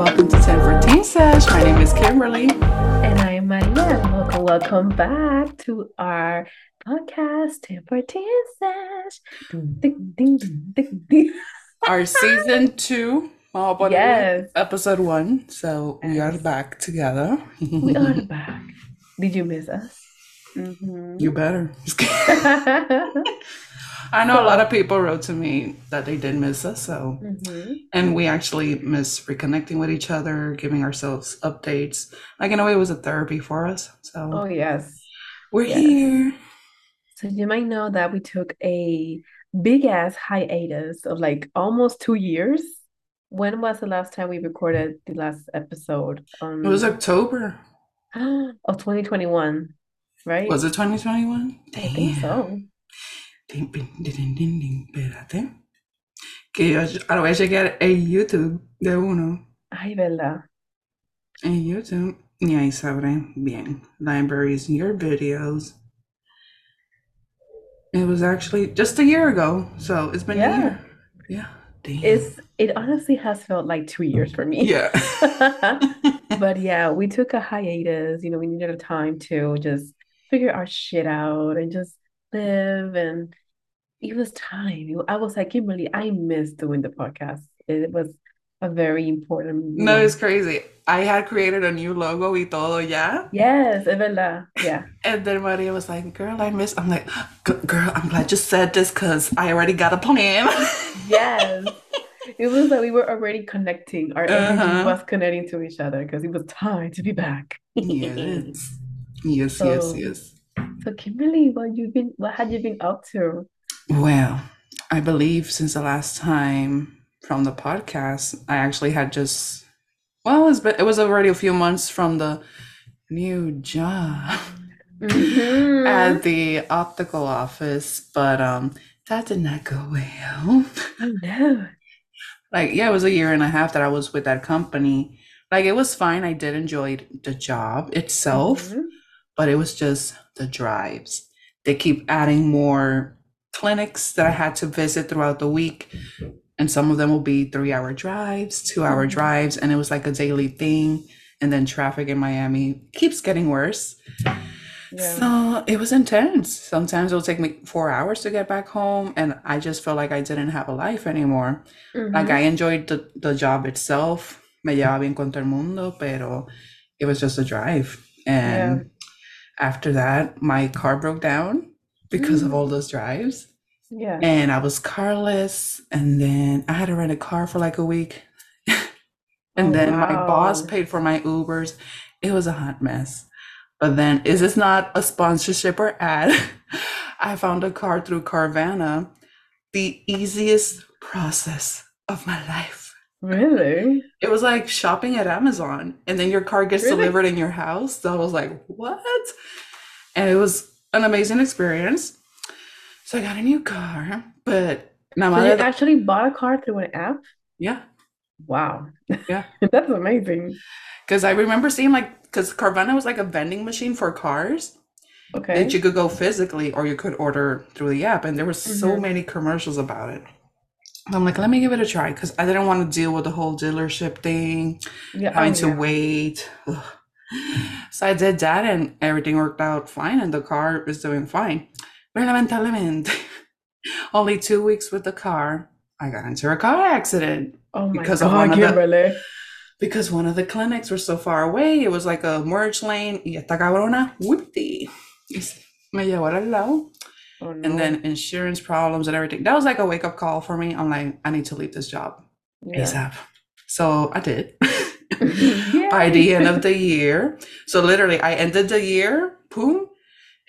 Welcome to 10 for Teen Sesh. My name is Kimberly. And I am Maria. Welcome, welcome back to our podcast, 10 for Teen Sesh. Ding, ding, ding, ding, ding. Our season two, what is it? Yes. episode one. So we are back together. We are back. Did you miss us? Mhm. You better. I know a lot of people wrote to me that they did miss us. So, Mhm. and we actually miss reconnecting with each other, giving ourselves updates. Like in a way, it was a therapy for us. So Oh, yes. we're yes. here. So you might know that we took a big ass hiatus of like almost two years. When was the last time we recorded the last episode? Um, It was October. of 2021, right? Was it 2021? I think so. Ding, ding, ding, ding. Espérate. Que yo ahora voy a chequear en YouTube de uno. Ay, ¿verdad? En YouTube. Y ahí sabré bien. Libraries, your videos. It was actually just a year ago. So it's been a Yeah. year. Yeah. Damn. It's it honestly has felt like two years for me. yeah. But yeah, we took a hiatus. You know, we needed a time to just figure our shit out and just live. And it was time. I was like, Kimberly, I miss doing the podcast. It was a very important, no, it's crazy. I had created a new logo y todo ya. Yes, es verdad. Yeah. And then Maria was like, girl, I miss. I'm like, girl, I'm glad you said this because I already got a plan. Yes. It was that we were already connecting. Our energy Uh-huh. was connecting to each other because it was time to be back. Yes. Yes, yes, yes. So Kimberly, what you been what had you been up to? Well, I believe since the last time from the podcast, I actually had just well, it's been, it was already a few months from the new job Mhm. at the optical office, but um that did not go well. Oh no. Like, yeah, it was a year and a half that I was with that company. Like, it was fine. I did enjoy the job itself. Mhm. but it was just the drives. They keep adding more clinics that I had to visit throughout the week. And some of them will be three hour drives, two hour Mhm. drives. And it was like a daily thing. And then traffic in Miami keeps getting worse. Yeah. So it was intense. Sometimes it'll take me four hours to get back home. And I just felt like I didn't have a life anymore. Like Mhm. I enjoyed the, the job itself. Me llevaba bien con todo el mundo, pero it was just a drive. And after that, my car broke down because of Mm. all those drives. Yeah. And I was carless. And then I had to rent a car for like a week. and Oh, then my boss paid for my Ubers. It was a hot mess. But then, is this not a sponsorship or ad? I found a car through Carvana, the easiest process of my life. Really? It was like shopping at Amazon, and then your car gets Really? delivered in your house. So I was like, what? And it was an amazing experience. So I got a new car, but now So you actually bought a car through an app? yeah, Wow. Yeah. That's amazing. because I remember seeing like because Carvana was like a vending machine for cars Okay. that you could go physically or you could order through the app, and there were so Mhm. many commercials about it. I'm like, let me give it a try because I didn't want to deal with the whole dealership thing. Yeah. Oh, having oh, to wait. Ugh. So I did that and everything worked out fine and the car is doing fine. Pero lamentablemente, only two weeks with the car, I got into a car accident Oh my because of one of the- Kimberly. because one of the clinics were so far away. It was like a merge lane. Y esta cabrona, whippy. Me llevó al lado. Oh no. And then insurance problems and everything. That was like a wake up call for me. I'm like, I need to leave this job yeah. ASAP. So I did. By the end of the year. So literally, I ended the year, boom,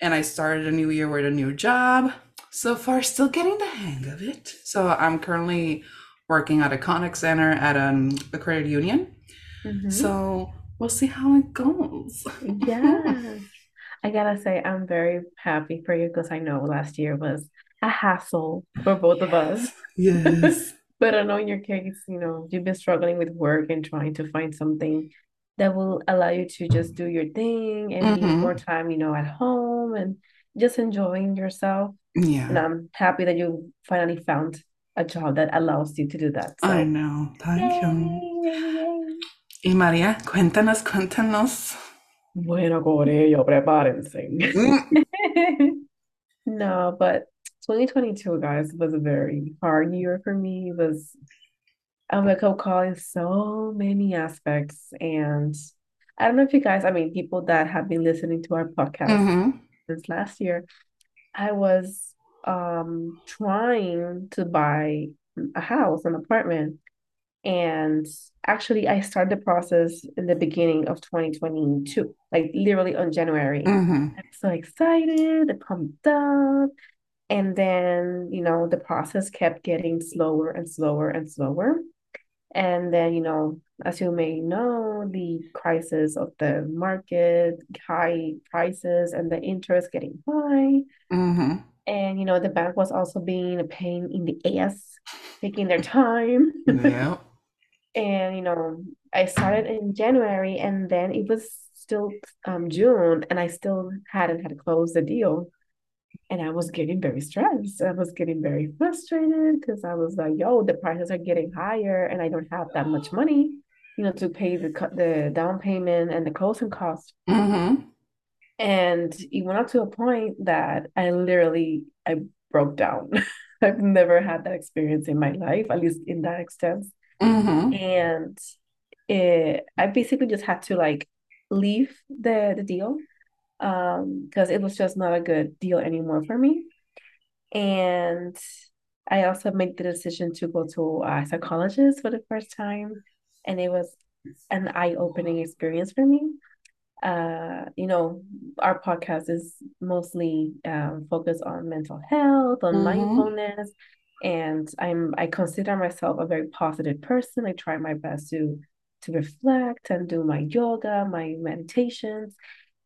and I started a new year with a new job. So far, still getting the hang of it. So I'm currently working at a contact center at um, a credit union. Mhm. So we'll see how it goes. Yes. I gotta say, I'm very happy for you because I know last year was a hassle for both of us. Yes. But I know in your case, you know, you've been struggling with work and trying to find something that will allow you to just do your thing and Mhm. more time, you know, at home and just enjoying yourself. Yeah. And I'm happy that you finally found a job that allows you to do that. I know. Thank you. yay, yay. Y María, cuéntanos, cuéntanos. Bueno, Corillo, prepárense. Mm, No, but 2022, guys, was a very hard year for me. It was a wake-up call in so many aspects. And I don't know if you guys, I mean, people that have been listening to our podcast mhm, since last year, I was um trying to buy a house, an apartment. And actually, I started the process in the beginning of 2022, like literally on January. mhm, I'm so excited, pumped up. And then, you know, the process kept getting slower and slower and slower. And then, you know, as you may know, the crisis of the market, high prices, and the interest getting high. mhm. And, you know, the bank was also being a pain in the ass, taking their time. Yep. And, you know, I started in January and then it was still um, June and I still hadn't had closed the deal. And I was getting very stressed. I was getting very frustrated because I was like, yo, the prices are getting higher and I don't have that much money, you know, to pay the the down payment and the closing costs. Mhm, And it went up to a point that I literally I broke down. I've never had that experience in my life, at least in that extent. Mhm, And it, I basically just had to like leave the the deal um because it was just not a good deal anymore for me. And I also made the decision to go to a psychologist for the first time, and it was an eye-opening experience for me. Uh, you know, our podcast is mostly um, focused on mental health, on mhm, mindfulness, and I'm I consider myself a very positive person. I try my best to to reflect and do my yoga, my meditations.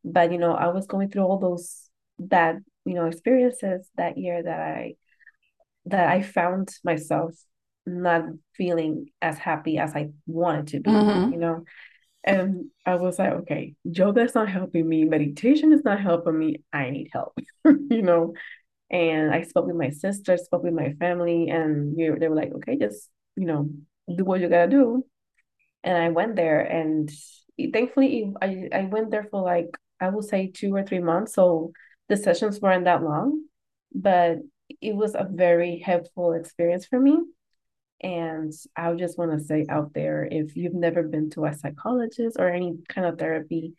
But you know, I was going through all those bad, you know, experiences that year that I that I found myself not feeling as happy as I wanted to be, you mhm, know. And I was like, okay, yoga is not helping me, meditation is not helping me. I need help, you know. And I spoke with my sister, spoke with my family, and you they were like, okay, just you know, do what you gotta do. And I went there, and thankfully, I I went there for like I would say two or three months, so the sessions weren't that long, but it was a very helpful experience for me. And I just want to say out there, if you've never been to a psychologist or any kind of therapy,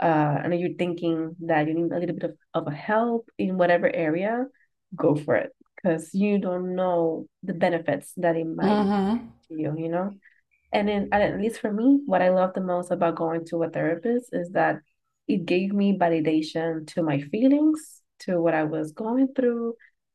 uh, and you're thinking that you need a little bit of, of a help in whatever area, go for it because you don't know the benefits that it might to you, you know? And then, at least for me, what I love the most about going to a therapist is that it gave me validation to my feelings, to what I was going through,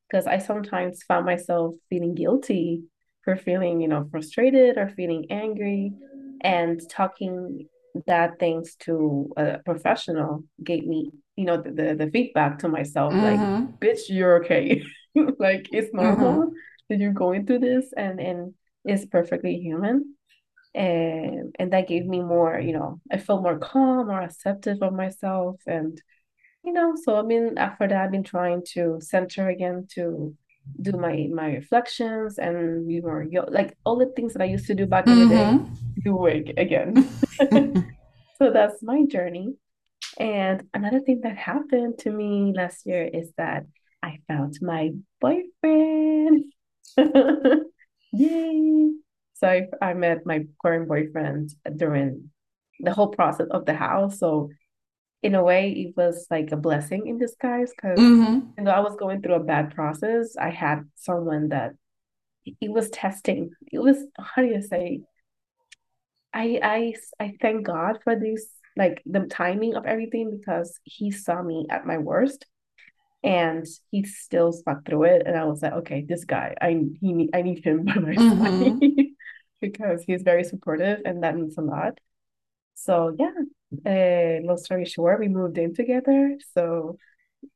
because I sometimes found myself feeling guilty for feeling, you know, frustrated or feeling angry, and talking that things to a professional gave me, you know, the, the, the feedback to myself, like, mhm, bitch, you're okay. Like it's normal mhm, that you're going through this and and it's perfectly human. And and that gave me more you know i felt more calm more acceptive of myself and you know so i mean after that i've been trying to center again to do my my reflections and you know like all the things that i used to do back in the day mhm. do again so that's my journey and another thing that happened to me last year is that i found my boyfriend Yay. So I, I met my current boyfriend during the whole process of the house. So in a way, it was like a blessing in disguise because Mhm, you know I was going through a bad process. I had someone that it was testing. It was how do you say? I I I thank God for this, like the timing of everything because he saw me at my worst and he still stuck through it. And I was like, okay, this guy, I he need, I need him by my side mhm. because he's very supportive, and that means a lot. So yeah, uh, long story short, we moved in together. So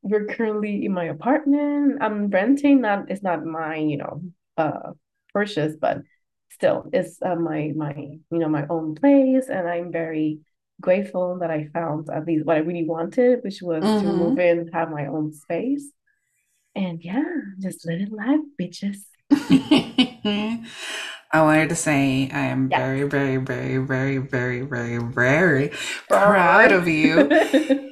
we're currently in my apartment. I'm renting. Not it's not mine, you know, uh, purchase, but still, it's uh, my my you know my own place, and I'm very grateful that I found at least what I really wanted, which was to move in, have my own space, and yeah, just living life, bitches. I wanted to say I am Yeah. very, very, very, very, very, very, very proud of you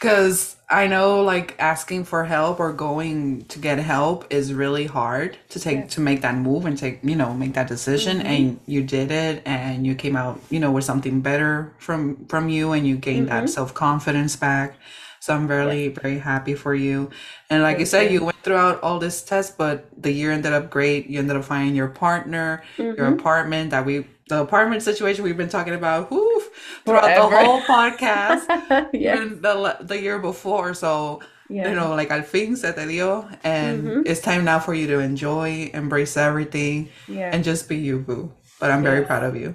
because I know like asking for help or going to get help is really hard to take Yes. to make that move and take, you know, make that decision Mm-hmm. and you did it and you came out, you know, with something better from from you and you gained that Mm-hmm. self-confidence back. So I'm really, very happy for you. And like you said, you. you went throughout all this test, but the year ended up great. You ended up finding your partner, your Mm-hmm. apartment that we, the apartment situation we've been talking about, whoo, throughout the whole podcast, Yes. even the the year before. So, you know, like al fin se te dio, and Mhm. it's time now for you to enjoy, embrace everything, Yeah. and just be you, boo. But I'm very proud of you.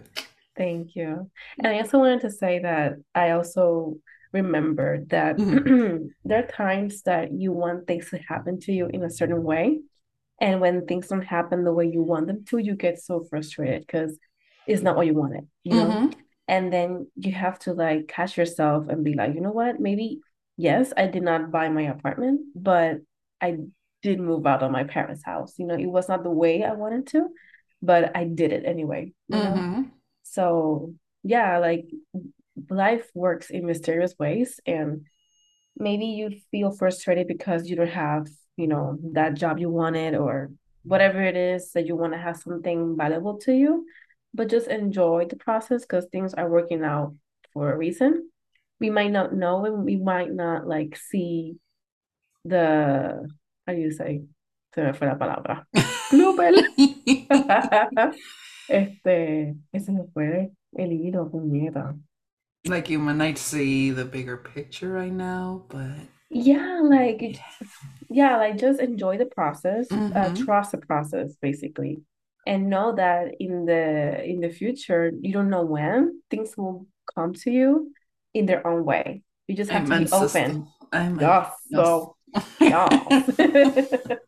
Thank you. And I also wanted to say that I also remember that Mhm. there are times that you want things to happen to you in a certain way. And when things don't happen the way you want them to, you get so frustrated because it's not what you wanted, you know? Mhm. And then you have to like catch yourself and be like, you know what? Maybe, yes, I did not buy my apartment, but I did move out of my parents' house. You know, it was not the way I wanted to, but I did it anyway? Mhm. So, yeah, like life works in mysterious ways, and maybe you feel frustrated because you don't have, you know, that job you wanted or whatever it is that you want to have something valuable to you, but just enjoy the process because things are working out for a reason. We might not know and we might not like see the, how do you say? Se me fue la palabra. Bluebell. Este, ese me fue el hilo, puñeta. like you might not see the bigger picture right now, but Yeah, like yeah, like just enjoy the process, uh, Mhm. trust the process basically, and know that in the in the future, you don't know when things will come to you in their own way. You just have to be open. Amen. Yes, so yes.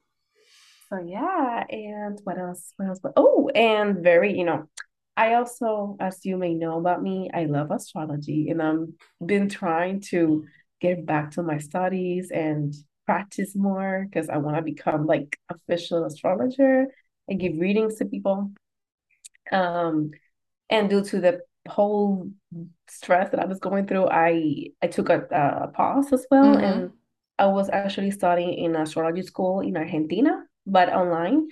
So yeah, and what else? What else? Oh, and very, you know, I also, as you may know about me, I love astrology, and I'm been trying to get back to my studies and practice more because I want to become like official astrologer and give readings to people. Um, and due to the whole stress that I was going through, I I took a, a pause as well, Mhm. and I was actually studying in astrology school in Argentina, but online.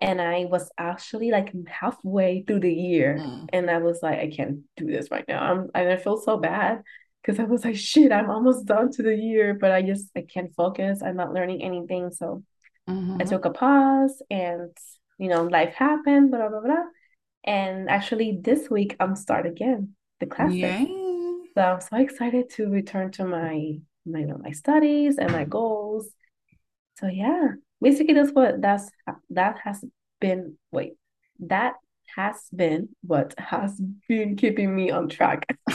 And I was actually like halfway through the year, Mm. and I was like, I can't do this right now. I'm, and I feel so bad because I was like, shit, I'm almost done to the year, but I just I can't focus. I'm not learning anything, so I Mhm. took a pause, and you know, life happened, blah blah blah. And actually, this week I'm start again the classes. Yay. So I'm so excited to return to my my you know, my studies and my goals. So yeah, basically that's what that's that has been wait that has been what has been keeping me on track.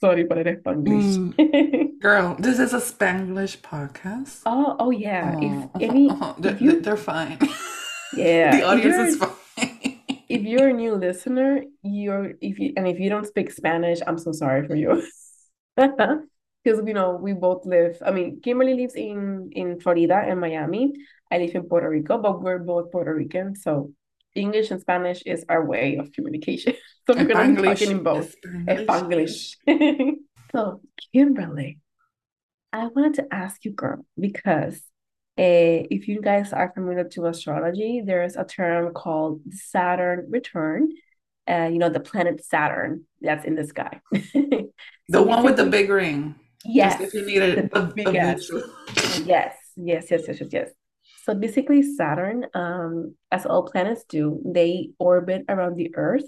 Sorry for the Spanglish. Mm. Girl, this is a Spanglish podcast. Oh oh yeah. If Oh, any they're, if you they're fine. Yeah The if audience you're is fine. if you're a new listener, you're if you and if you don't speak Spanish, I'm so sorry for you. Because you know, we both live, I mean, Kimberly lives in in Florida and Miami. I live in Puerto Rico, but we're both Puerto Rican, so English and Spanish is our way of communication. So we're gonna be talking in both. Spanglish. So, Kimberly, I wanted to ask you, girl, because uh, if you guys are familiar to astrology, there's a term called Saturn return. Uh, you know, the planet Saturn that's in the sky. The So one with the big ring. yes, if you the a, big a Yes, yes, yes, yes, yes, yes. So basically, Saturn, um, as all planets do, they orbit around the Earth.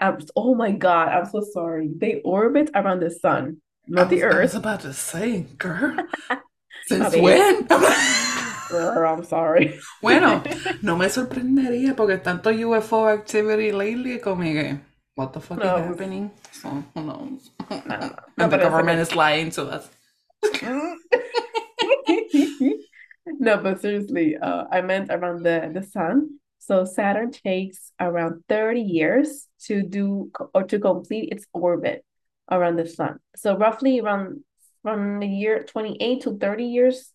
Um, oh my God, I'm so sorry. They orbit around the sun, not I the Earth. I was about to say, girl. Since when? Girl, I'm sorry. Bueno, no me sorprendería porque tanto UFO activity lately como que, what the fuck No. is happening? So, who knows? No, no, no. the government is lying to us. No, but seriously, uh, I meant around the the sun. So Saturn takes around 30 years to do or to complete its orbit around the sun. So roughly around from the year 28 to 30 years.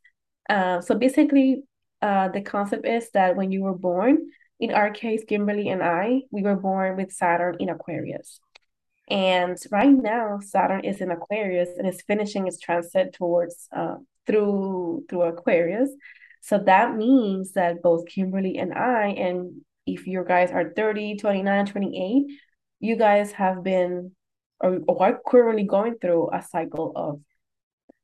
Uh, so basically, uh, the concept is that when you were born, in our case, Kimberly and I, we were born with Saturn in Aquarius. And right now, Saturn is in Aquarius and is finishing its transit towards uh, through through Aquarius. So that means that both Kimberly and I, and if you guys are 30, 29, 28, you guys have been or, or are currently going through a cycle of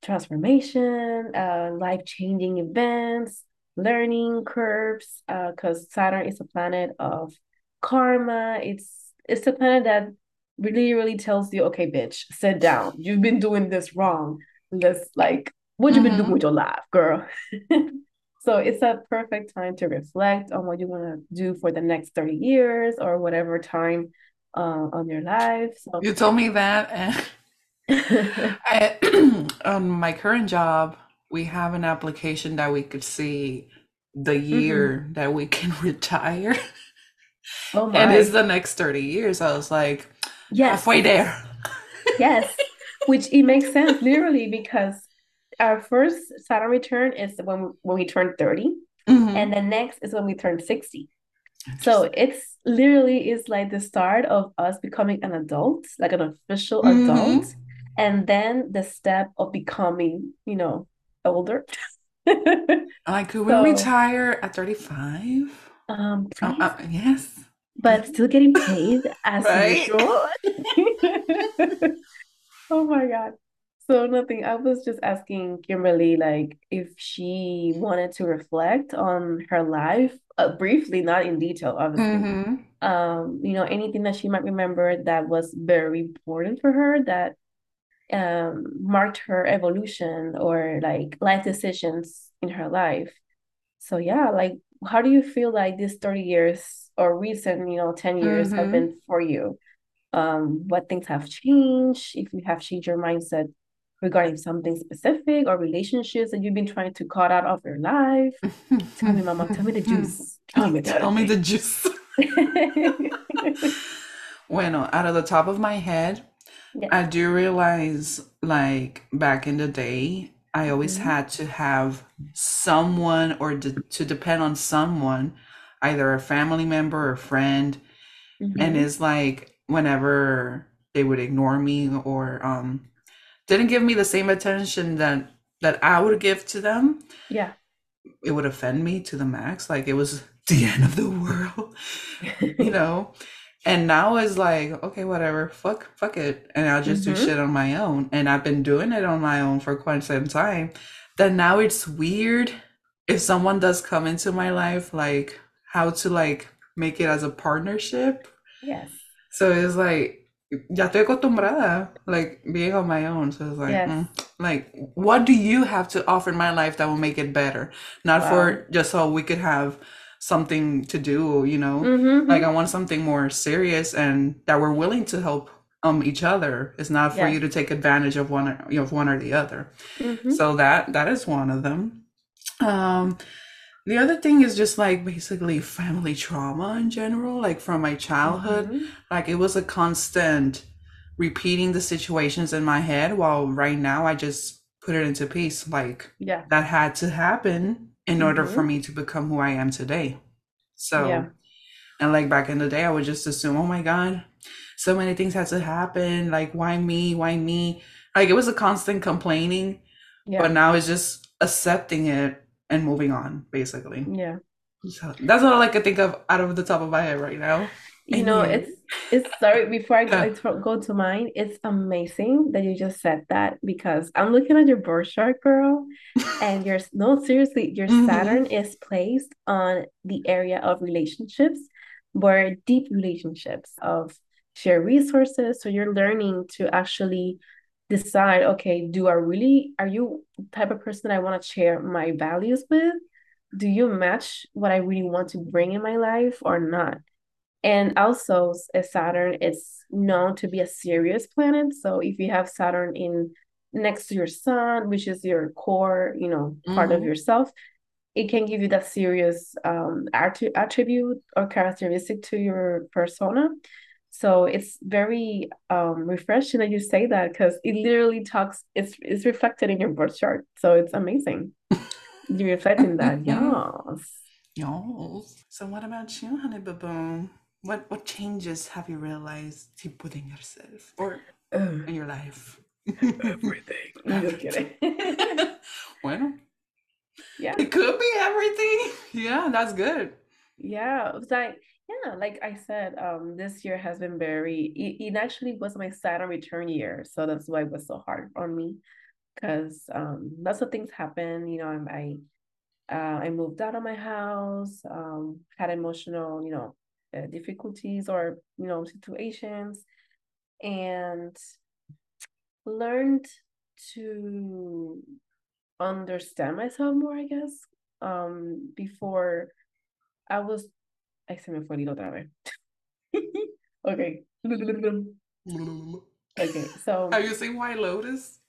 transformation, uh, life changing events, learning curves, because uh, Saturn is a planet of karma. It's it's a planet that really, really tells you, okay, bitch, sit down. You've been doing this wrong. Let's like, what you mm-hmm. been doing mm-hmm. with your life, girl? so it's a perfect time to reflect on what you want to do for the next 30 years or whatever time uh, on your life. So you told me that. And I, on my current job, we have an application that we could see the year mm-hmm. that we can retire. Oh my. And it's the next 30 years. I was like, yes. halfway there. yes, which it makes sense literally because our first Saturn return is when when we turn 30 mm-hmm. and the next is when we turn 60 so it's literally is like the start of us becoming an adult like an official mm-hmm. adult and then the step of becoming you know older like could so, retire at 35 um uh, uh, yes but still getting paid as right? usual oh my god so nothing. I was just asking Kimberly like if she wanted to reflect on her life uh, briefly, not in detail, obviously. Mm-hmm. Um, you know, anything that she might remember that was very important for her that um marked her evolution or like life decisions in her life. So yeah, like how do you feel like these 30 years or recent, you know, 10 years mm-hmm. have been for you? Um, what things have changed, if you have changed your mindset regarding something specific or relationships that you've been trying to cut out of your life. tell me, Mama, tell me the juice. Tell me, tell, me the juice. bueno, out of the top of my head, yes. I do realize, like back in the day, I always mm-hmm. had to have someone or de- to depend on someone, either a family member or friend. Mm-hmm. And it's like whenever they would ignore me or um didn't give me the same attention that that I would give to them, yeah, it would offend me to the max. Like it was the end of the world, you know. And now it's like, okay, whatever, fuck, fuck it, and I'll just mm-hmm. do shit on my own. And I've been doing it on my own for quite some time. Then now it's weird if someone does come into my life, like how to like make it as a partnership. Yes. So it's like ya estoy acostumbrada, like being on my own. So it's like, yes. mm, like, what do you have to offer in my life that will make it better? Not wow. for just so we could have something to do, you know. Mm-hmm. Like I want something more serious and that we're willing to help um each other. It's not for yes. you to take advantage of one, you know, of one or the other. Mm-hmm. So that that is one of them. Um, the other thing is just like basically family trauma in general, like from my childhood. Mm-hmm. Like it was a constant repeating the situations in my head while right now I just put it into peace. Like yeah. that had to happen in mm-hmm. order for mm-hmm. me to become who I am today. So yeah. and like back in the day I would just assume, oh my God, so many things had to happen. Like why me? Why me? Like it was a constant complaining. Yeah. But now it's just accepting it and moving on, basically. Yeah. So that's all I can think of out of the top of my head right now. You know, it's it's sorry before I go, go to mine. It's amazing that you just said that because I'm looking at your birth chart, girl, and your no seriously, your mm-hmm. Saturn is placed on the area of relationships, where deep relationships of share resources. So you're learning to actually decide okay do i really are you type of person i want to share my values with do you match what i really want to bring in my life or not and also saturn is known to be a serious planet so if you have saturn in next to your sun which is your core you know part mm-hmm. of yourself it can give you that serious um, attribute or characteristic to your persona so it's very um, refreshing that you say that because it literally talks, it's, it's reflected in your birth chart. So it's amazing. You're reflecting that. Yes. Yes. So what about you, honey baboon? What what changes have you realized deep within yourself or in your life? everything. I'm kidding. well, Yeah. it could be everything. Yeah, that's good. Yeah, it was like yeah, like I said, um, this year has been very. It, it actually was my Saturn return year, so that's why it was so hard on me because um, lots of things happen. You know, I'm, I uh, I moved out of my house, um, had emotional, you know, uh, difficulties or you know situations, and learned to understand myself more, I guess. Um, before I was, ay, se me fue el otra vez. Okay. Okay, so Have you seen White Lotus?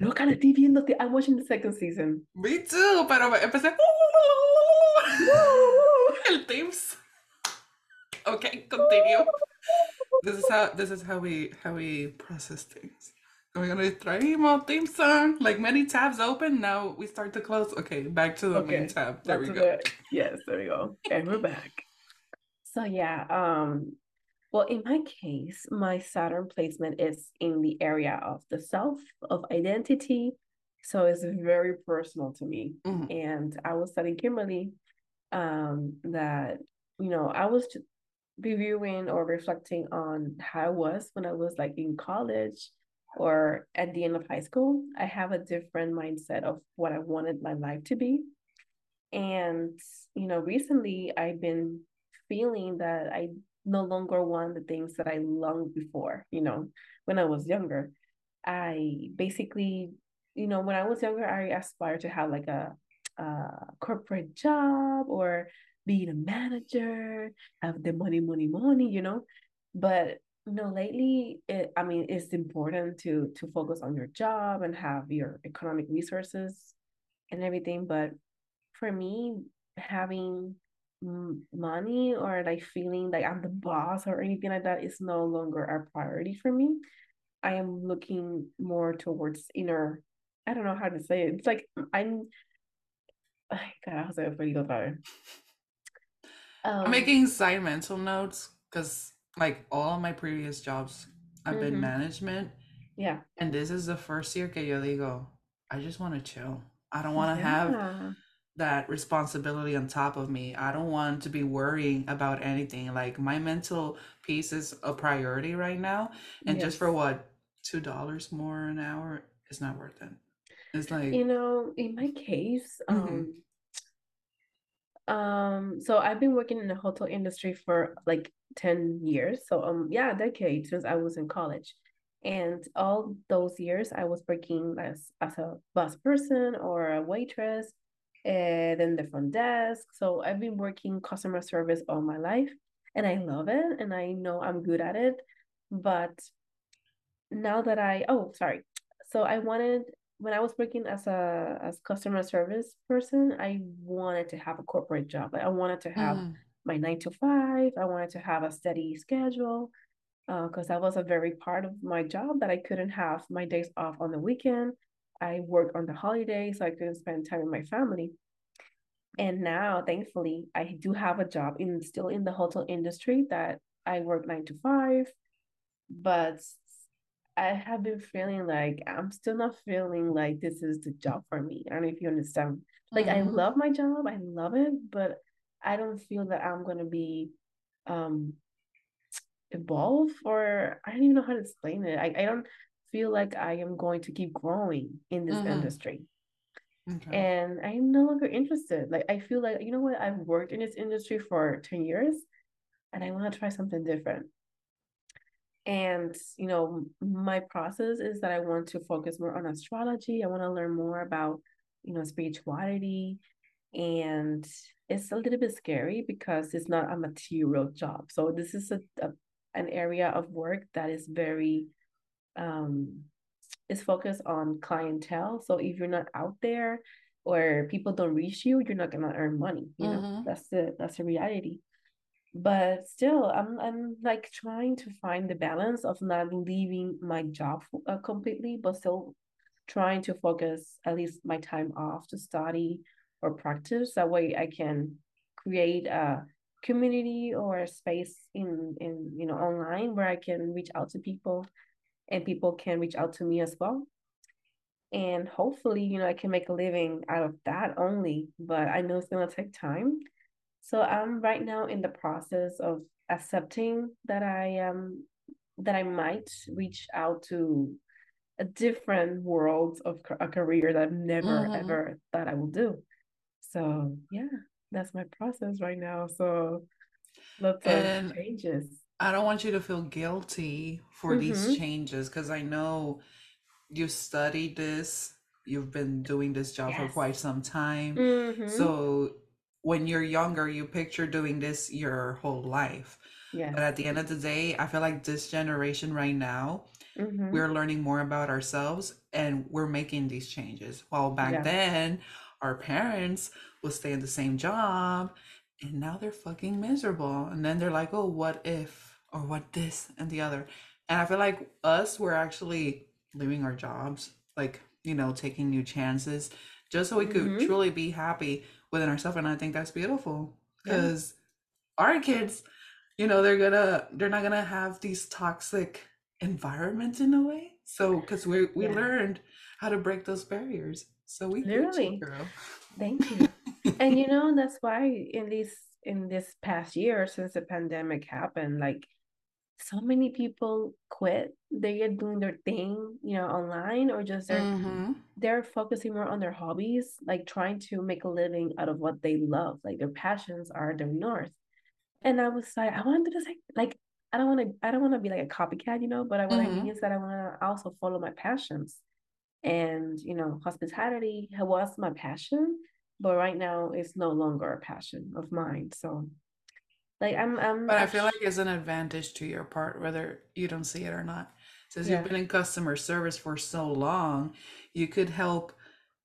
look, la estoy viendo. I'm watching the second season. Me too, pero empecé. El Teams. Okay, continue. This is how this is how we how we process things. We're gonna try more theme song. Like many tabs open, now we start to close. Okay, back to the main tab. There we go. the yes, there we go. And we're back. So yeah, um, well, in my case, my Saturn placement is in the area of the self, of identity. So it's very personal to me. Mhm. And I was telling Kimberly um that, you know, I was reviewing or reflecting on how I was when I was like in college or at the end of high school. I have a different mindset of what I wanted my life to be. And, you know, recently I've been feeling that I no longer want the things that I longed before, you know, when I was younger. I basically, you know, when I was younger, I aspired to have like a, a corporate job or being a manager, have the money, money, money, you know. But you know, lately, it, I mean, it's important to to focus on your job and have your economic resources and everything. But for me, having money or like feeling like I'm the boss or anything like that is no longer a priority for me. I am looking more towards inner, I don't know how to say it. It's like I'm, ay, carajo, se me fue el otra vez. I'm Um, making side mental notes because like all of my previous jobs, I've been mhm, management, yeah, and this is the first year que yo digo, I just want to chill. I don't want to have that responsibility on top of me. I don't want to be worrying about anything. Like my mental peace is a priority right now. And just for what, two dollars more an hour, it's not worth it. It's like, You know, in my case, mm-hmm, um, Um, so I've been working in the hotel industry for like 10 years. So um yeah, a decade since I was in college. And all those years I was working as as a bus person or a waitress and then the front desk. So I've been working customer service all my life and I love it and I know I'm good at it. But now that I oh sorry. So I wanted when I was working as a as customer service person, I wanted to have a corporate job. Like I wanted to have mm-hmm, my nine to five. I wanted to have a steady schedule because that was a very part of my job that I couldn't have my days off on the weekend. I worked on the holidays, so I couldn't spend time with my family. And now, thankfully, I do have a job in still in the hotel industry that I work nine to five but I have been feeling like I'm still not feeling like this is the job for me. I don't know if you understand. Like I mm-hmm, love my job, I love it, but I don't feel that I'm gonna be um evolve or I don't even know how to explain it. I, I don't feel like I am going to keep growing in this mm-hmm. industry. Okay. And I'm no longer interested. Like I feel like, you know what, I've worked in this industry for 10 years and I want to try something different. And, you know, my process is that I want to focus more on astrology. I want to learn more about, you know, spirituality. And it's a little bit scary because it's not a material job. So this is a, a an area of work that is very um is focused on clientele. So if you're not out there or people don't reach you, you're not gonna earn money, you know. Mm-hmm. That's the that's the reality but still i'm i'm like trying to find the balance of not leaving my job uh, completely but still trying to focus at least my time off to study or practice. That way I can create a community or a space in in you know online where I can reach out to people and people can reach out to me as well. And hopefully, you know, I can make a living out of that only, but I know it's gonna take time. So I'm right now in the process of accepting that I am that I might reach out to a different world of a career that I've never Mm-hmm. ever thought I would do. So yeah, that's my process right now. So lots of And changes. I don't want you to feel guilty for these Mm-hmm. changes because I know you studied this, you've been doing this job for quite some time. Mm-hmm. So when you're younger, you picture doing this your whole life. Yeah. But at the end of the day, I feel like this generation right now, Mm-hmm. we're learning more about ourselves and we're making these changes. While back Yeah. then, our parents would stay in the same job and now they're fucking miserable. And then they're like, oh, what if, or what this and the other. And I feel like us, we're actually leaving our jobs, like, you know, taking new chances just so we could Mm-hmm. truly be happy within ourselves. And I think that's beautiful Yeah. because our kids you know they're gonna they're not gonna have these toxic environments in a way so because we we Yeah. learned how to break those barriers so we get you Literally. girl Thank you. And you know, that's why in this in this past year since the pandemic happened, like so many people quit. They are doing their thing, you know, online or just they're mm-hmm they're focusing more on their hobbies, like trying to make a living out of what they love. Like their passions are their north. And I was like, I want to do this like, like I don't want to I don't want to be like a copycat, you know, but what I mean mm-hmm is that I want to also follow my passions. And, you know, hospitality was my passion, but right now it's no longer a passion of mine. So, like, I'm, I'm but i feel like it's an advantage to your part whether you don't see it or not since you've been in customer service for so long you could help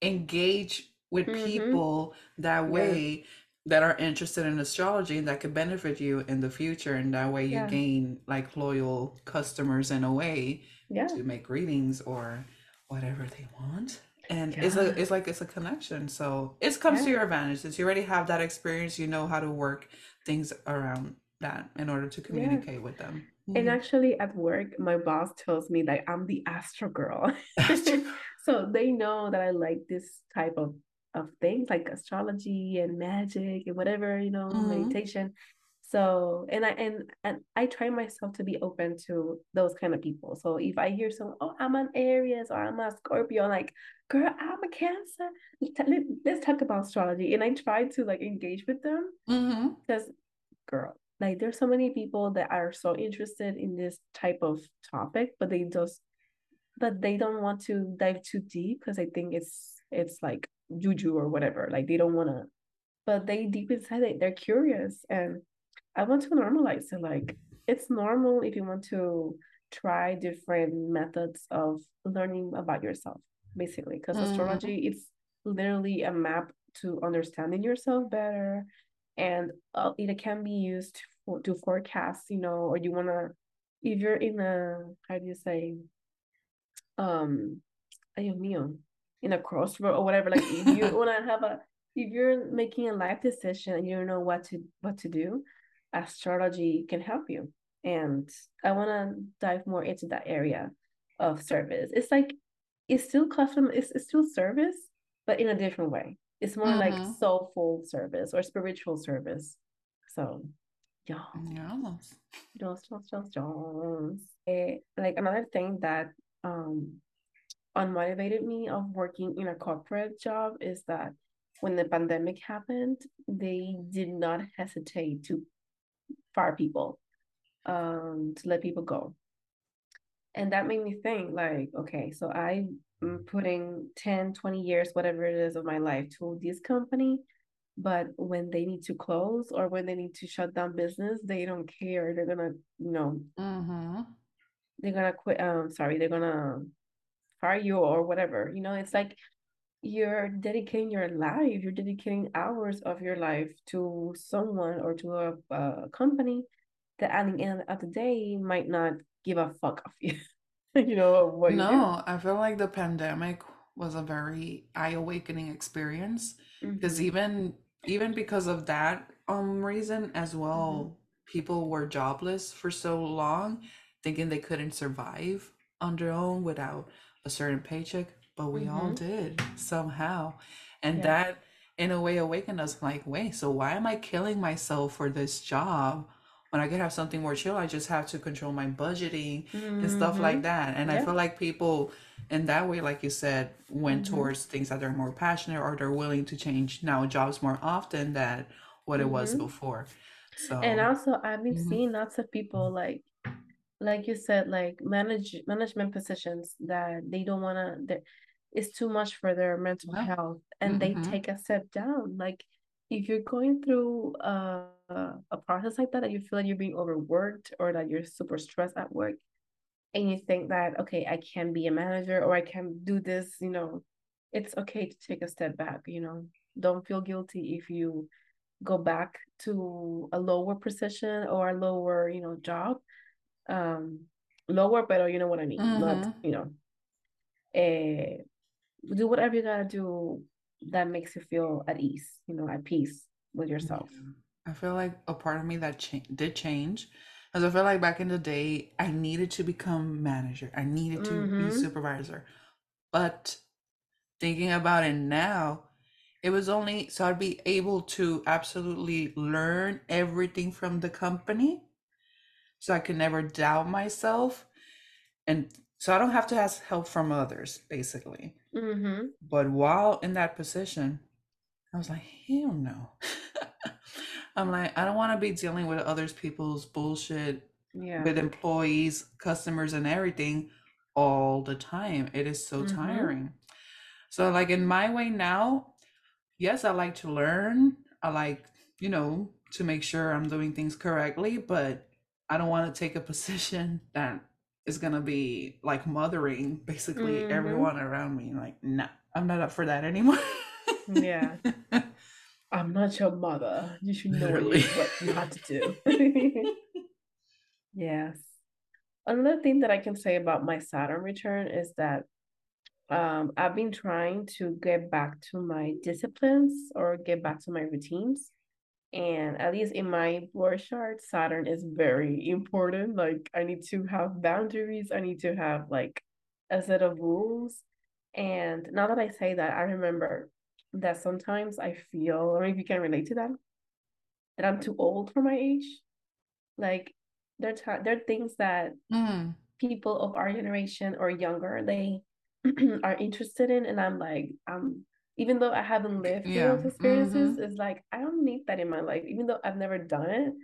engage with Mm-hmm. people that Yeah. way that are interested in astrology and that could benefit you in the future and that way you Yeah. gain like loyal customers in a way Yeah. to make readings or whatever they want and it's a it's like it's a connection so it comes to your advantage since you already have that experience you know how to work things around that in order to Yeah. communicate with them And Mhm. actually, at work, my boss tells me that I'm the Astro girl. So they know that I like this type of of things like astrology and magic and whatever, you know, Mhm. meditation. So, and I and and I try myself to be open to those kind of people. So if I hear someone, oh, I'm an Aries or I'm a Scorpio, I'm like, girl, I'm a Cancer. Let- let- Let's talk about astrology. And I try to like engage with them mm-hmm. because girl. Like there's so many people that are so interested in this type of topic, but they just but they don't want to dive too deep because I think it's it's like juju or whatever. Like they don't want to, but they deep inside they, they're curious, and I want to normalize it. Like it's normal if you want to try different methods of learning about yourself, basically, because Mhm. astrology it's literally a map to understanding yourself better and uh, it can be used for, to forecast, you know, or you want to, if you're in a, how do you say, um, ay, mío, in a crossroad or whatever, like if you want to have a, if you're making a life decision and you don't know what to what to do, astrology can help you. And I want to dive more into that area of service. It's like it's still custom, it's, it's still service, but in a different way. It's more like Mhm. soulful service or spiritual service. So, yeah, Yes. just, just, just, just. Eh, like another thing that um unmotivated me of working in a corporate job is that when the pandemic happened, they did not hesitate to fire people, um, to let people go. And that made me think like, okay, so I'm putting 10, 20 years, whatever it is of my life to this company, but when they need to close or when they need to shut down business, they don't care. They're gonna, you know, Mhm. they're gonna quit. Um, sorry, they're gonna fire you or whatever. You know, it's like you're dedicating your life, you're dedicating hours of your life to someone or to a, a company that at the end of the day might not give a fuck of you, you know, what. No, I feel like the pandemic was a very eye-awakening experience because Mm-hmm. even even because of that um reason as Mm-hmm. well, people were jobless for so long, thinking they couldn't survive on their own without a certain paycheck, but we all Mm-hmm. did somehow. And Yeah. that in a way awakened us like, wait, so why am I killing myself for this job when I could have something more chill? I just have to control my budgeting and stuff like Mm-hmm. that. And I feel like people in that way, like you said, went Mm-hmm. towards things that they're more passionate or they're willing to change now jobs more often than what it was Mm-hmm. before. And also, I've been mhm. seeing lots of people like, like you said, like manage management positions that they don't wanna. It's too much for their mental yeah. health, and they Mm-hmm. take a step down. Like, if you're going through a a process like that, that you feel like you're being overworked or that you're super stressed at work, and you think that okay, I can be a manager or I can do this, you know, it's okay to take a step back. You know, don't feel guilty if you go back to a lower position or a lower, you know, job. Um, lower, but you know what I mean. Not, Mm-hmm. you know, eh, do whatever you gotta do that makes you feel at ease, you know, at peace with yourself. Yeah. I feel like a part of me that cha did change, because I feel like back in the day, I needed to become manager. I needed to be Mm-hmm. supervisor. But thinking about it now, it was only so I'd be able to absolutely learn everything from the company, so I could never doubt myself, and so I don't have to ask help from others, basically. Mm-hmm. But while in that position, I was like, hell no. I'm like, I don't want to be dealing with other people's bullshit Yeah. with employees, customers, and everything all the time. It is so Mm-hmm. tiring. So, like in my way now, yes, I like to learn. I like, you know, to make sure I'm doing things correctly, but I don't want to take a position that is gonna be like mothering basically Mm-hmm. everyone around me. Like, no, I'm not up for that anymore. Yeah. I'm not your mother. You should know what you, Literally. what you have to do. Yes. Another thing that I can say about my Saturn return is that um, I've been trying to get back to my disciplines or get back to my routines. And at least in my birth chart, Saturn is very important. Like I need to have boundaries. I need to have like a set of rules. And now that I say that, I remember that sometimes I feel, or if you can relate to that, that I'm too old for my age. Like there are there are things that Mm, people of our generation or younger they are interested in and i'm like um even though i haven't lived yeah. those experiences Mm-hmm. it's like i don't need that in my life even though i've never done it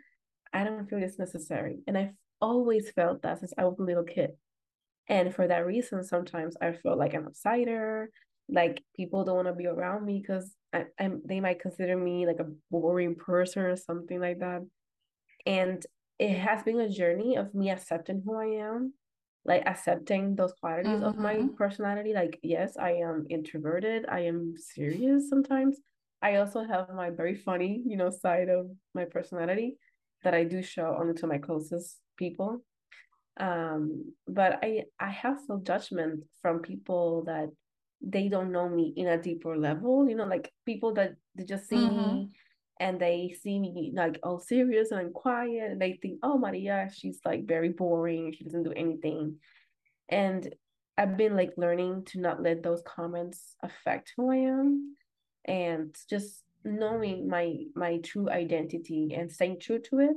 i don't feel it's necessary and i've always felt that since i was a little kid and for that reason sometimes i feel like I'm an outsider like people don't want to be around me because I, I'm they might consider me like a boring person or something like that and it has been a journey of me accepting who I am, like accepting those qualities of my Mm-hmm. personality. Like, yes, I am introverted, I am serious sometimes. I also have my very funny, you know, side of my personality that I do show only to my closest people. Um, but I I have no judgment from people that they don't know me in a deeper level, you know, like people that they just see Mm-hmm. me and they see me like all serious and quiet and they think, oh Maria, she's like very boring, she doesn't do anything. And I've been like learning to not let those comments affect who I am and just knowing my my true identity and staying true to it,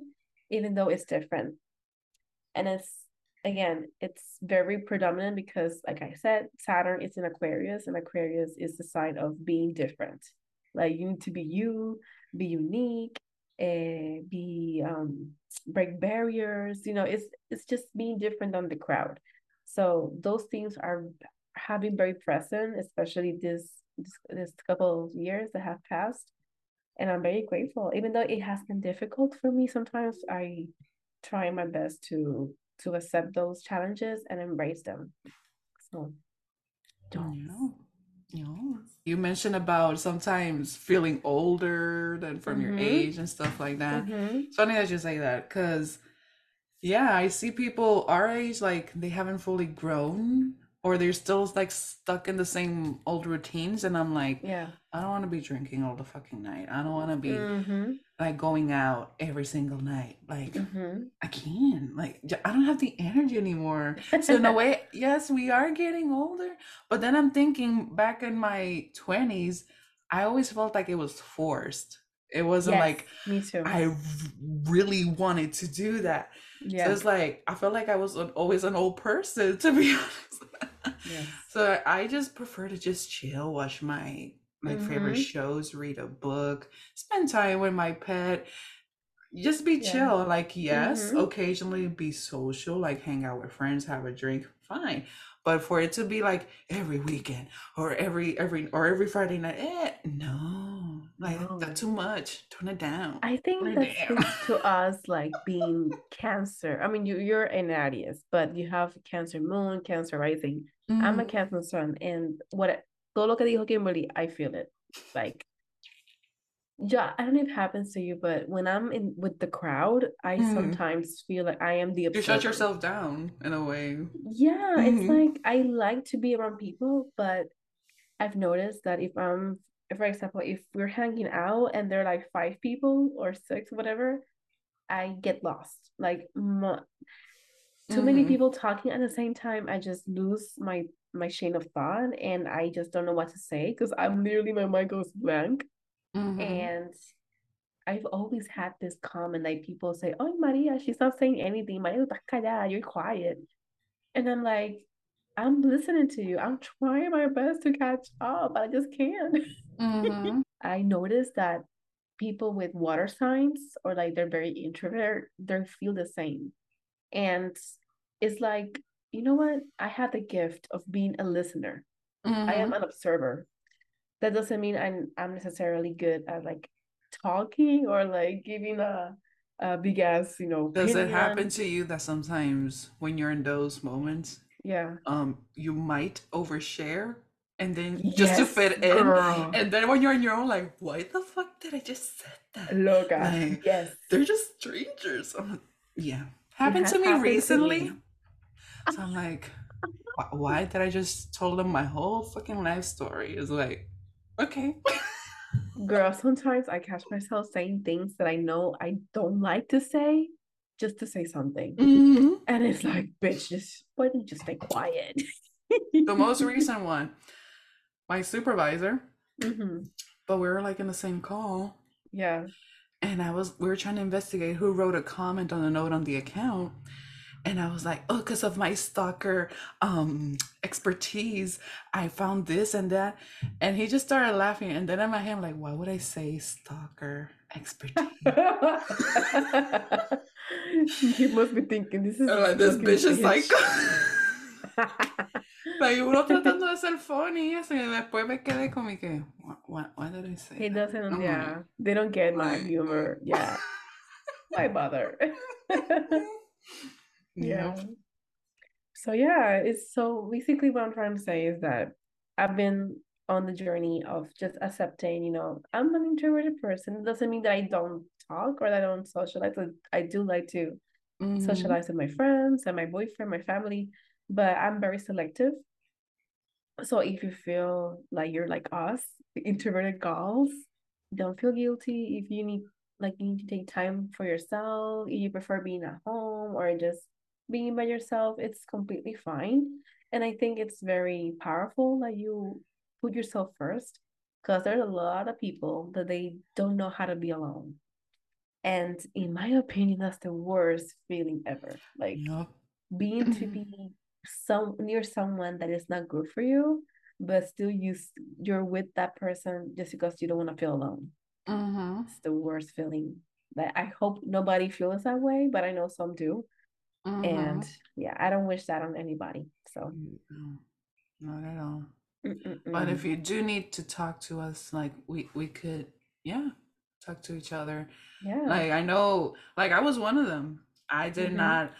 even though it's different. And it's again, it's very predominant because, like I said, Saturn is in Aquarius, and Aquarius is the sign of being different. Like you need to be you, be unique, and be um break barriers. You know, it's it's just being different than the crowd. So those things are been very present, especially this this, this couple of years that have passed. And I'm very grateful, even though it has been difficult for me sometimes. I try my best to to accept those challenges and embrace them. So, yes. Yeah. Yeah. You mentioned about sometimes feeling older than from your Mm-hmm. age and stuff like that. Mm-hmm. It's funny that you say that because, yeah, I see people our age, like they haven't fully grown or they're still like stuck in the same old routines and i'm like Yeah. i don't want to be drinking all the fucking night i don't want to be Mm-hmm. Like going out every single night like Mm-hmm. i can't like I don't have the energy anymore so in a way yes we are getting older but then i'm thinking back in my 20s i always felt like it was forced it wasn't Yes, like me too. I really wanted to do that so yeah. it's like I felt like I was an, always an old person, to be honest. Yes. So I just prefer to just chill, watch my my favorite Mhm. shows, read a book, spend time with my pet, just be Yeah. chill. Like yes, Mhm. occasionally be social, like hang out with friends, have a drink, fine. But for it to be like every weekend or every every or every Friday night, eh, no, like No. that's too much. Tone it down. I think Tone it that to us like being Cancer. I mean, you you're an Aries, but you have Cancer moon, Cancer rising. I'm a Mhm. Cancer sun, and what todo lo que dijo Kimberly, I feel it. Like, yeah, I don't know if it happens to you, but when I'm in with the crowd, I Mhm. sometimes feel like I am the You shut yourself down in a way. Yeah, it's Mhm. like I like to be around people, but I've noticed that if I'm, if, for example, if we're hanging out and there are like five people or six, whatever, I get lost. Like mo too many Mhm. people talking at the same time, I just lose my my chain of thought and I just don't know what to say because I'm literally my mind goes blank. Mhm. And I've always had this comment like people say, "Oh, Maria, she's not saying anything. Maria, callada, you're quiet." And I'm like, I'm listening to you. I'm trying my best to catch up, but I just can't. Mhm. I noticed that people with water signs or like they're very introvert, they feel the same. And it's like, you know what? I have the gift of being a listener. I am Mhm. an observer. That doesn't mean I'm I'm necessarily good at like talking or like giving a a big ass, you know, Does it happen opinion. to you that sometimes when you're in those moments, Yeah. um, you might overshare and then just to fit in, girl. and then when you're on your own, like, why the fuck did I just said that? Loca. Like, Yes. they're just strangers. Like, yeah, happened to me to recently. me. So I'm like, why did I just told them my whole fucking life story? It's like, okay. Girl, sometimes I catch myself saying things that I know I don't like to say just to say something. Mhm. And it's like, bitch, just why don't you just stay quiet? The most recent one, my supervisor, hmm but we were like in the same call, Yeah. and I was we were trying to investigate who wrote a comment on a note on the account. And I was like, oh, because of my stalker um expertise, I found this and that. And he just started laughing. And then in my head, I'm like, him, like, why would I say stalker expertise? he must be thinking this is like, this bitch is like, uno tratando de ser funny y eso, y después me quedé como que, what, what, did I say He that? doesn't, I'm yeah. like, They don't get my humor. Yeah. Why bother? Yeah. Yep. So yeah, it's so basically what I'm trying to say is that I've been on the journey of just accepting, you know, I'm an introverted person. It doesn't mean that I don't talk or that I don't socialize. I do like to Mhm. socialize with my friends and my boyfriend, my family, but I'm very selective. So if you feel like you're like us, the introverted girls, don't feel guilty if you need like you need to take time for yourself, if you prefer being at home or just being by yourself, it's completely fine. And I think it's very powerful that you put yourself first because there's a lot of people that they don't know how to be alone. And in my opinion, that's the worst feeling ever. Like Yep. being to be some near someone that is not good for you, but still you you're with that person just because you don't want to feel alone. Mhm. It's the worst feeling. That I hope nobody feels that way, but I know some do. And Mhm. yeah, I don't wish that on anybody. So, No, not at all. But if mm-mm-mm. you do need to talk to us, like we we could, yeah, talk to each other. Yeah. Like I know, like I was one of them. I did Mhm. not.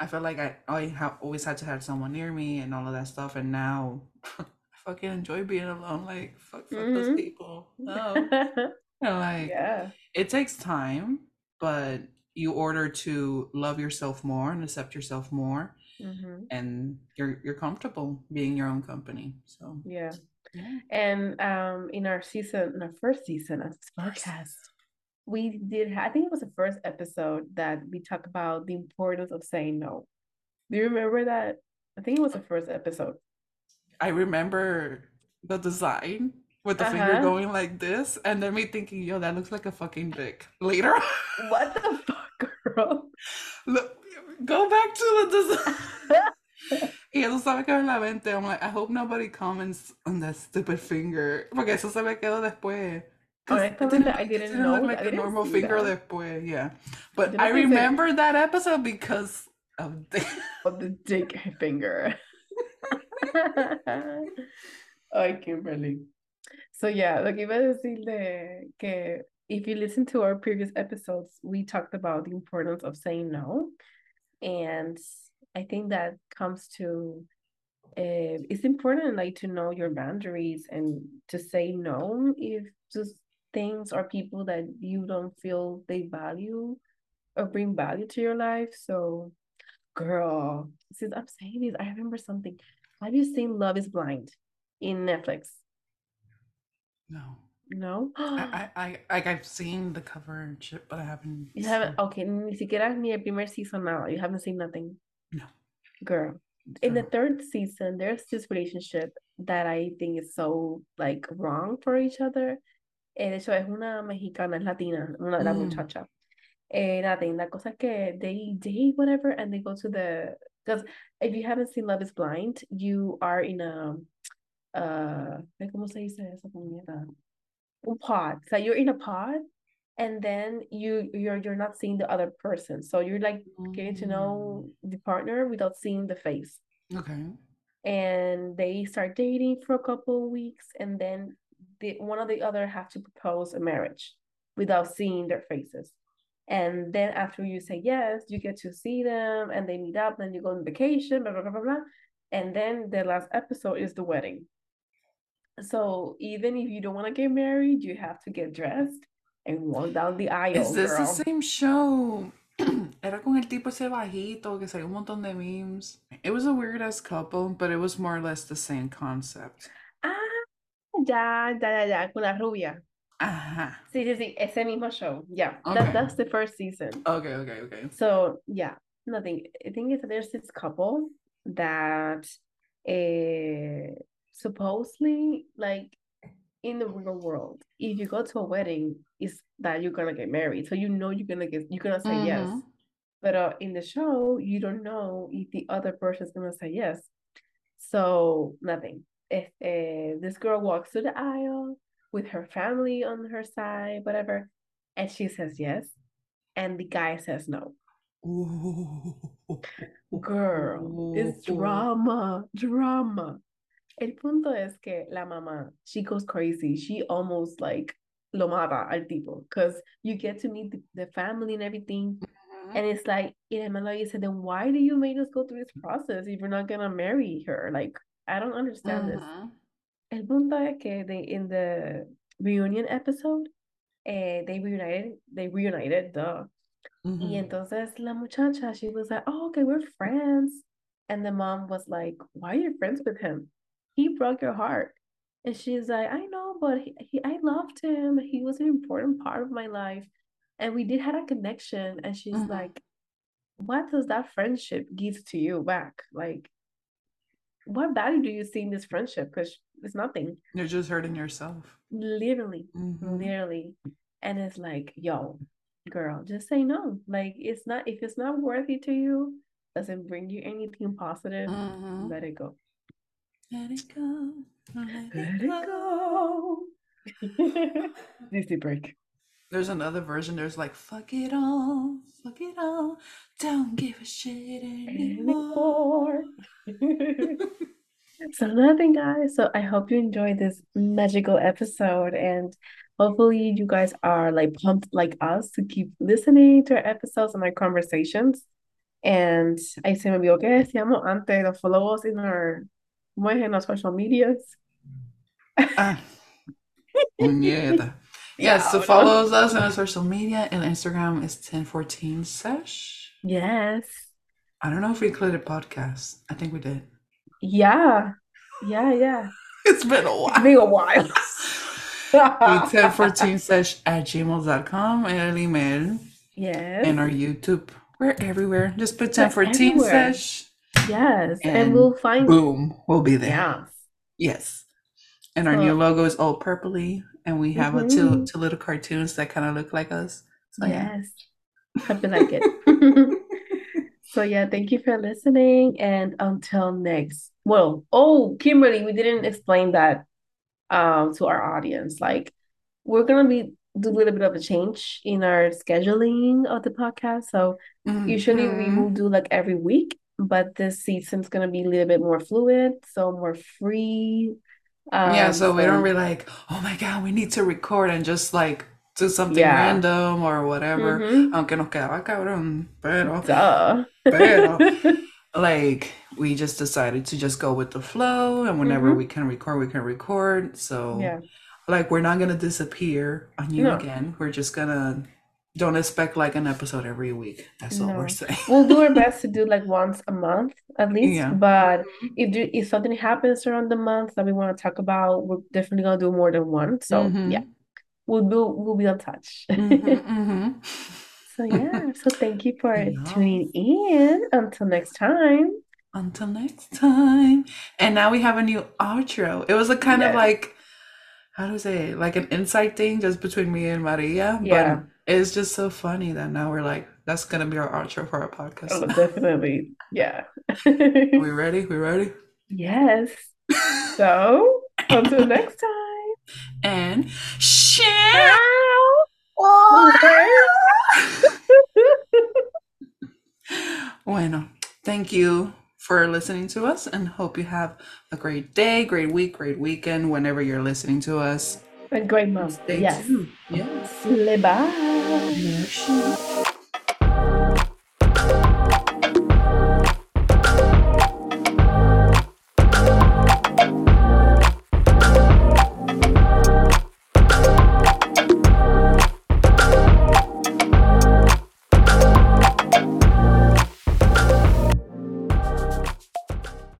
I felt like I I ha always had to have someone near me and all of that stuff. And now I fucking enjoy being alone. Like fuck, fuck those Mhm. people. No, like Yeah. it takes time, but you order to love yourself more and accept yourself more. Mhm. and you're you're comfortable being your own company. So Yeah. yeah. And um, in our season, in our first season of this podcast, we did. I think it was the first episode that we talked about the importance of saying no. Do you remember that? I think it was the first episode. I remember the design with the finger Uh-huh. going like this, and then me thinking, yo, that looks like a fucking dick. Later, What the fuck, girl? look, go back to the design. Y eso se me quedó en la mente. I'm like, I hope nobody comments on that stupid finger. Porque eso se me quedó después. Oh, 'Cause it didn't- I didn't didn't know look like I a normal finger that. después, yeah. But I pensé- remember that episode because of the of the dick finger. Ay, Kimberly. So yeah, lo que iba a decir de que if you listen to our previous episodes, we talked about the importance of saying no. And I think that comes to uh, it's important like to know your boundaries and to say no if just things or people that you don't feel they value or bring value to your life. So Girl, since I'm saying this, I remember something. Have you seen Love is Blind in Netflix? no. No? I, I, I, like I've seen the cover and shit, but I haven't. You haven't, okay, ni siquiera ni el primer season now. You haven't seen nothing. No. Girl, in the third season, there's this relationship that I think is so like wrong for each other. Eh, de hecho, es una mexicana, es latina, una Mm. muchachas. Eh, nothing. La cosa es que they date, whatever, and they go to the because if you haven't seen Love is Blind, you are in a uh ¿cómo se dice esa? Pod. So you're in a pod and then you you're you're not seeing the other person. So you're like getting to know the partner without seeing the face. Mm, Okay. And they start dating for a couple of weeks and then the one or the other have to propose a marriage without seeing their faces. And then after you say yes, you get to see them and they meet up, then you go on vacation, blah blah blah blah blah. And then the last episode is the wedding. So even if you don't want to get married, you have to get dressed and walk down the aisle. Is this the same show? Era con el tipo ese bajito que salió un montón de memes. It was a weird ass couple, but it was more or less the same concept. Ah, ya, ya, ya, ya, con la rubia. Ajá. Sí, sí, sí, ese mismo show. Yeah, Okay. that, that's the first season. Okay, okay, okay. So yeah, nothing. I think is there's this couple that uh supposedly like in the real world, if you go to a wedding, is that you're gonna get married. So you know you're gonna get you're gonna say yes. Mhm. But uh, in the show, you don't know if the other person's gonna say yes. So nothing. If uh, this girl walks to the aisle with her family on her side, whatever, and she says yes, and the guy says no. Ooh. Girl, it's drama, drama. El punto es que la mamá, she goes crazy. She almost like lo mata al tipo because you get to meet the, the family and everything. Mhm. And it's like, y el hermano dice, then why do you make us go through this process if you're not gonna marry her? Like, I don't understand this. Mhm. El punto es que they in the reunion episode, eh, they reunited, they reunited, duh. Y Mhm. entonces la muchacha, she was like, oh, okay, we're friends. And the mom was like, why are you friends with him? He broke your heart. And she's like, I know, but he, he, I loved him. He was an important part of my life. And we did have a connection. And she's Mhm. like, what does that friendship give to you back? Like, what value do you see in this friendship? Because it's nothing, You're just hurting yourself. literally Mhm. literally and it's like yo girl just say no like it's not if it's not worthy to you doesn't bring you anything positive Mhm. let it go Let it go. Let, let it go Disney break There's another version. There's like, fuck it all, fuck it all, don't give a shit anymore. anymore so nothing guys so i hope you enjoyed this magical episode and hopefully you guys are like pumped like us to keep listening to our episodes and our conversations and I se me olvidó que decíamos antes to follow us in our ¿cómo es? en our social medias Ah, puñeta. Yes, so Diablo. follow us on our social media and Instagram is 1014 sesh. yes I don't know if we included podcast. I think we did. Yeah. Yeah, yeah. It's been a while. It's been a while. 1014 sesh at gmail.com el email yes. and our YouTube. We're everywhere. Just put We're 1014 sesh. Yes. And, And we'll find Boom. We'll be there. Yeah. Yes. And our new logo is all purpley. And we have a two, Mhm. two little cartoons that kind of look like us. So yeah. Yes. Hope you like it. So yeah, thank you for listening and until next. Well, oh, Kimberly, we didn't explain that um to our audience. Like we're gonna be do a little bit of a change in our scheduling of the podcast. So usually we will do like every week, but this season's gonna be a little bit more fluid, so more free. Yeah, Um, so we don't be like, oh my God, we need to record and just like do something Yeah. random or whatever. Mhm. Aunque nos quedaba cabrón, pero Duh. Pero- like we just decided to just go with the flow and whenever Mhm. we can record, we can record. So Yeah. like we're not gonna disappear on you No. again. We're just gonna don't expect like an episode every week. That's all we're saying. We'll do our best to do like once a month at least, Yeah. but if there, if something happens around the month that we want to talk about, we're definitely gonna do more than one. So Mhm. yeah, we'll be we'll be in touch. Mhm, mhm. So yeah, so thank you for Yeah. tuning in. Until next time. Until next time. And now we have a new outro. It was a kind of like how do I say it? Like an inside thing just between me and Maria. Yeah. But it's just so funny that now we're like, that's gonna be our outro for our podcast. Oh, definitely. Yeah. we ready? We ready? Yes. So until next time. and share. bueno, thank you for listening to us and hope you have a great day, great week, great weekend whenever you're listening to us. A great month. Stay Yes. tuned. Yes. Bye. Yes.